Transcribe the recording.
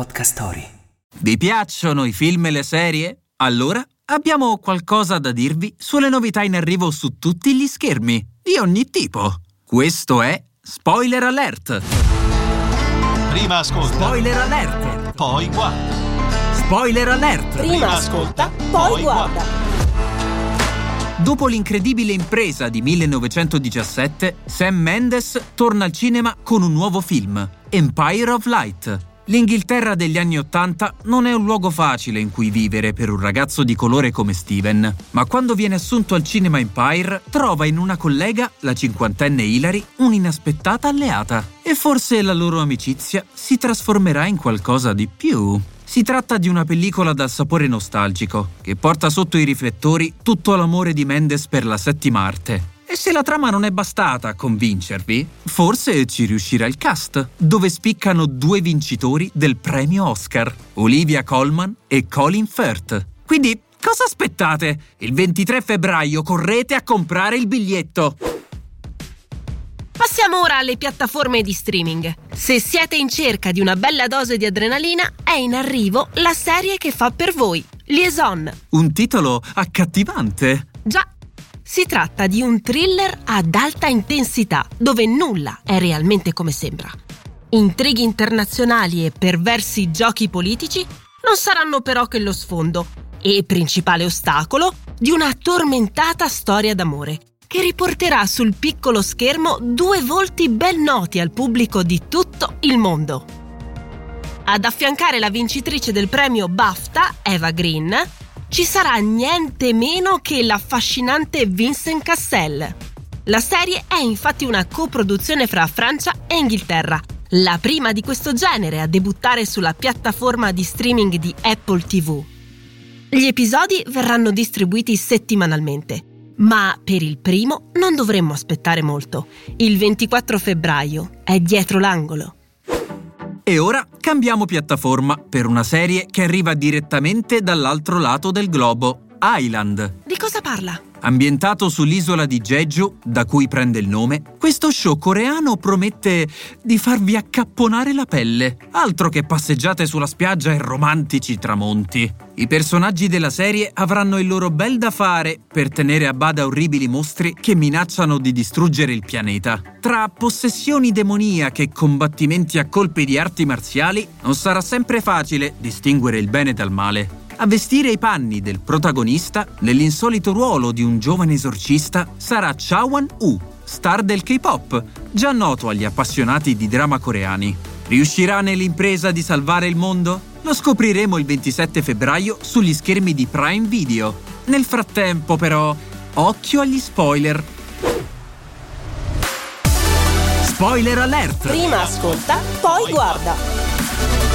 Podcast Story. Vi piacciono i film e le serie? Allora abbiamo qualcosa da dirvi sulle novità in arrivo su tutti gli schermi, di ogni tipo. Questo è Spoiler Alert! Prima ascolta, Spoiler Alert! poi guarda. Spoiler Alert! Prima ascolta, poi guarda. Dopo l'incredibile impresa di 1917, Sam Mendes torna al cinema con un nuovo film, Empire of Light. L'Inghilterra degli anni Ottanta non è un luogo facile in cui vivere per un ragazzo di colore come Steven, ma quando viene assunto al cinema Empire trova in una collega, la cinquantenne Hilary, un'inaspettata alleata. E forse la loro amicizia si trasformerà in qualcosa di più. Si tratta di una pellicola dal sapore nostalgico, che porta sotto i riflettori tutto l'amore di Mendes per la settima arte. E se la trama non è bastata a convincervi, forse ci riuscirà il cast, dove spiccano due vincitori del premio Oscar, Olivia Colman e Colin Firth. Quindi, cosa aspettate? Il 23 febbraio correte a comprare il biglietto! Passiamo ora alle piattaforme di streaming. Se siete in cerca di una bella dose di adrenalina, è in arrivo la serie che fa per voi, Liaison. Un titolo accattivante. Già, si tratta di un thriller ad alta intensità, dove nulla è realmente come sembra. Intrighi internazionali e perversi giochi politici non saranno però che lo sfondo e principale ostacolo di una tormentata storia d'amore che riporterà sul piccolo schermo due volti ben noti al pubblico di tutto il mondo. Ad affiancare la vincitrice del premio BAFTA, Eva Green, ci sarà niente meno che l'affascinante Vincent Cassel. La serie è infatti una coproduzione fra Francia e Inghilterra, la prima di questo genere a debuttare sulla piattaforma di streaming di Apple TV. Gli episodi verranno distribuiti settimanalmente, ma per il primo non dovremmo aspettare molto. Il 24 febbraio è dietro l'angolo. E ora cambiamo piattaforma per una serie che arriva direttamente dall'altro lato del globo, Island. Di cosa parla? Ambientato sull'isola di Jeju, da cui prende il nome, questo show coreano promette di farvi accapponare la pelle, altro che passeggiate sulla spiaggia e romantici tramonti. I personaggi della serie avranno il loro bel da fare per tenere a bada orribili mostri che minacciano di distruggere il pianeta. Tra possessioni demoniache e combattimenti a colpi di arti marziali, non sarà sempre facile distinguere il bene dal male. A vestire i panni del protagonista, nell'insolito ruolo di un giovane esorcista, sarà Chawan U, star del K-pop, già noto agli appassionati di drama coreani. Riuscirà nell'impresa di salvare il mondo? Lo scopriremo il 27 febbraio sugli schermi di Prime Video. Nel frattempo, però, occhio agli spoiler. Spoiler alert! Prima ascolta, poi guarda.